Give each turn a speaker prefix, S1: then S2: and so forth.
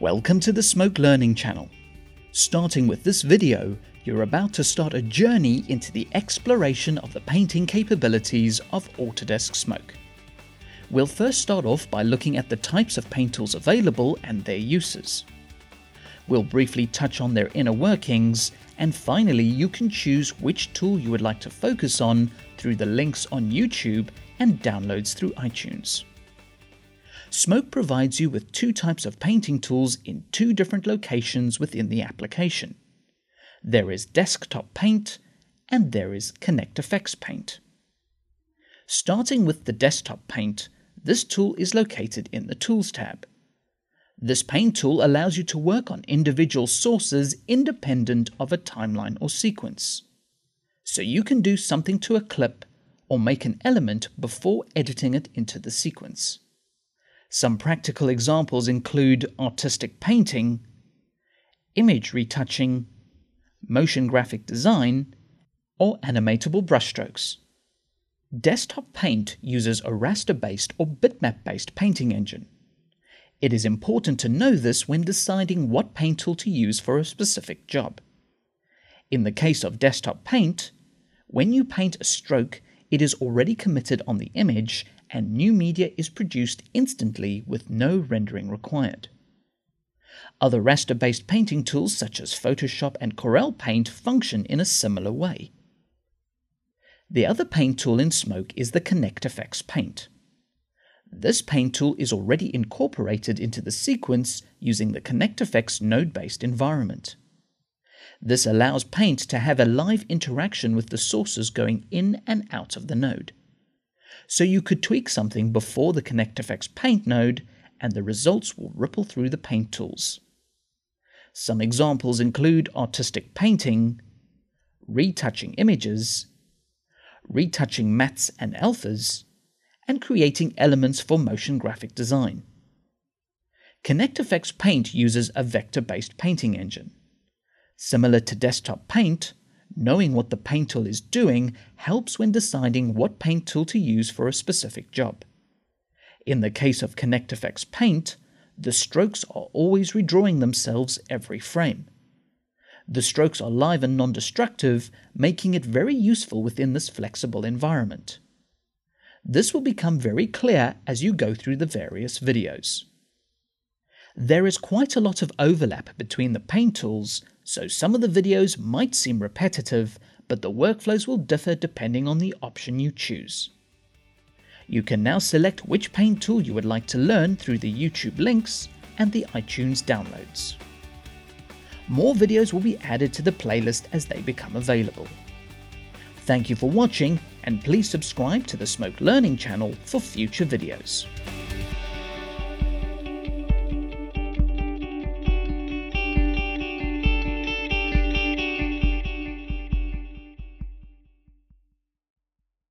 S1: Welcome to the Smoke Learning channel. Starting with this video, you're about to start a journey into the exploration of the painting capabilities of Autodesk Smoke. We'll first start off by looking at the types of paint tools available and their uses. We'll briefly touch on their inner workings, and finally you can choose which tool you would like to focus on through the links on YouTube and downloads through iTunes. Smoke provides you with two types of painting tools in two different locations within the application. There is Desktop Paint and there is ConnectFX Paint. Starting with the Desktop Paint, this tool is located in the Tools tab. This paint tool allows you to work on individual sources independent of a timeline or sequence. So you can do something to a clip or make an element before editing it into the sequence. Some practical examples include artistic painting, image retouching, motion graphic design, or animatable brushstrokes. Desktop Paint uses a raster-based or bitmap-based painting engine. It is important to know this when deciding what paint tool to use for a specific job. In the case of Desktop Paint, when you paint a stroke, it is already committed on the image and new media is produced instantly with no rendering required. Other raster based painting tools such as Photoshop and Corel Paint function in a similar way. The other paint tool in Smoke is the ConnectFX Paint. This paint tool is already incorporated into the sequence using the ConnectFX node based environment. This allows Paint to have a live interaction with the sources going in and out of the node so you could tweak something before the ConnectFX Paint node and the results will ripple through the paint tools. Some examples include artistic painting, retouching images, retouching mattes and alphas, and creating elements for motion graphic design. ConnectFX Paint uses a vector-based painting engine. Similar to Desktop Paint, knowing what the paint tool is doing helps when deciding what paint tool to use for a specific job. In the case of ConnectFX Paint, the strokes are always redrawing themselves every frame. The strokes are live and non-destructive, making it very useful within this flexible environment. This will become very clear as you go through the various videos. There is quite a lot of overlap between the paint tools, so some of the videos might seem repetitive, but the workflows will differ depending on the option you choose. You can now select which paint tool you would like to learn through the YouTube links and the iTunes downloads. More videos will be added to the playlist as they become available. Thank you for watching and please subscribe to the Smoke Learning channel for future videos.